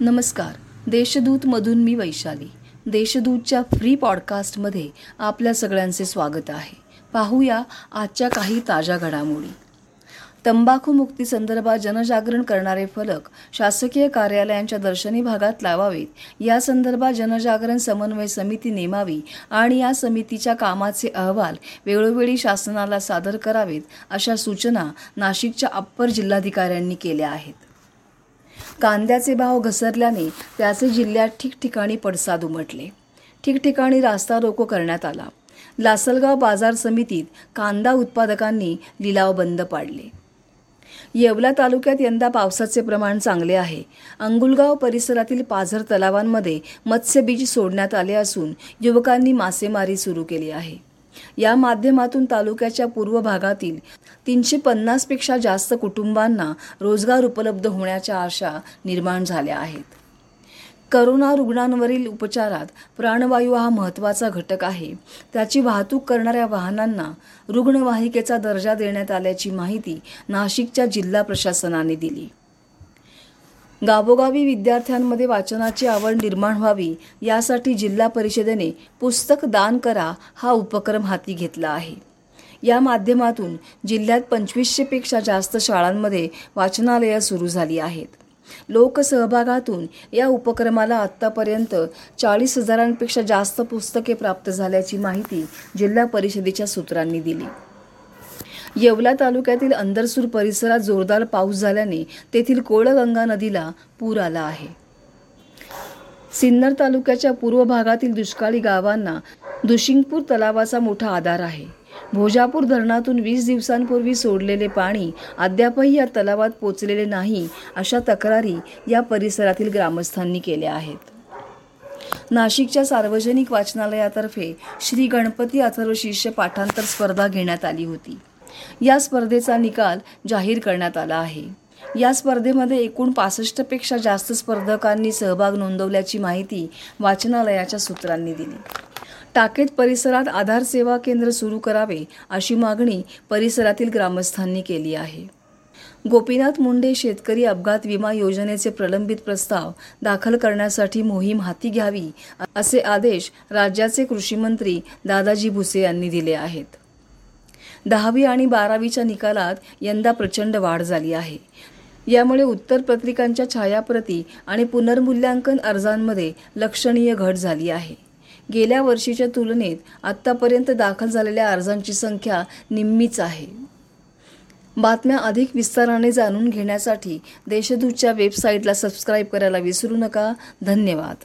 नमस्कार. देशदूतमधून मी वैशाली. देशदूतच्या फ्री पॉडकास्टमध्ये आपल्या सगळ्यांचे स्वागत आहे. पाहूया आजच्या काही ताज्या घडामोडी. तंबाखू मुक्ती संदर्भात जनजागरण करणारे फलक शासकीय कार्यालयांच्या दर्शनी भागात लावावेत. या संदर्भात जनजागरण समन्वय समिती नेमावी आणि या समितीच्या कामाचे अहवाल वेळोवेळी शासनाला सादर करावेत अशा सूचना नाशिकच्या अप्पर जिल्हाधिकाऱ्यांनी केल्या आहेत. कांद्याचे भाव घसरल्याने त्याचे जिल्ह्यात ठिकठिकाणी पडसाद उमटले. ठिकठिकाणी रास्ता रोको करण्यात आला. लासलगाव बाजार समितीत कांदा उत्पादकांनी लिलाव बंद पाडले. येवला तालुक्यात यंदा पावसाचे प्रमाण चांगले आहे. अंगुलगाव परिसरातील पाझर तलावांमध्ये मत्स्यबीज सोडण्यात आले असून युवकांनी मासेमारी सुरू केली आहे. या माध्यमातून तालुक्याच्या पूर्व भागातील तीनशे पन्नासपेक्षा जास्त कुटुंबांना रोजगार उपलब्ध होण्याच्या आशा निर्माण झाल्या आहेत. करोना रुग्णांवरील उपचारात प्राणवायू हा महत्त्वाचा घटक आहे. त्याची वाहतूक करणाऱ्या वाहनांना रुग्णवाहिकेचा दर्जा देण्यात आल्याची माहिती नाशिकच्या जिल्हा प्रशासनाने दिली. गावोगावी विद्यार्थ्यांमध्ये वाचनाची आवड निर्माण व्हावी यासाठी जिल्हा परिषदेने पुस्तक दान करा हा उपक्रम हाती घेतला आहे. या माध्यमातून जिल्ह्यात पंचवीसशेपेक्षा जास्त शाळांमध्ये वाचनालयं सुरू झाली आहेत. लोकसहभागातून या उपक्रमाला आत्तापर्यंत चाळीस हजारांपेक्षा जास्त पुस्तके प्राप्त झाल्याची माहिती जिल्हा परिषदेच्या सूत्रांनी दिली. येवला तालुक्यातील अंदरसूर परिसरात जोरदार पाऊस झाल्याने तेथील कोळगंगा नदीला पूर आला आहे. सिन्नर तालुक्याच्या पूर्व भागातील दुष्काळी गावांना दुशिंगपूर तलावाचा मोठा आधार आहे. भोजापूर धरणातून वीस दिवसांपूर्वी सोडलेले पाणी अद्यापही या तलावात पोचलेले नाही अशा तक्रारी या परिसरातील ग्रामस्थांनी केल्या आहेत. नाशिकच्या सार्वजनिक वाचनालयातर्फे श्री गणपती अथर्व शिष्य पाठांतर स्पर्धा घेण्यात आली होती. या स्पर्धेचा निकाल जाहीर करण्यात आला आहे. या स्पर्धेमध्ये एकूण पासष्टपेक्षा जास्त स्पर्धकांनी सहभाग नोंदवल्याची माहिती वाचनालयाच्या सूत्रांनी दिली. टाकेत परिसरात आधार सेवा केंद्र सुरू करावे अशी मागणी परिसरातील ग्रामस्थांनी केली आहे. गोपीनाथ मुंडे शेतकरी अपघात विमा योजनेचे प्रलंबित प्रस्ताव दाखल करण्यासाठी मोहीम हाती घ्यावी असे आदेश राज्याचे कृषीमंत्री दादाजी भुसे यांनी दिले आहेत. दहावी आणि बारावीच्या निकालात यंदा प्रचंड वाढ झाली आहे. यामुळे उत्तर पत्रिकांच्या छायाप्रती आणि पुनर्मूल्यांकन अर्जांमध्ये लक्षणीय घट झाली आहे. गेल्या वर्षीच्या तुलनेत आत्तापर्यंत दाखल झालेल्या अर्जांची संख्या निम्मीच आहे. बातम्या अधिक विस्ताराने जाणून घेण्यासाठी देशदूतच्या वेबसाईटला सबस्क्राईब करायला विसरू नका. धन्यवाद.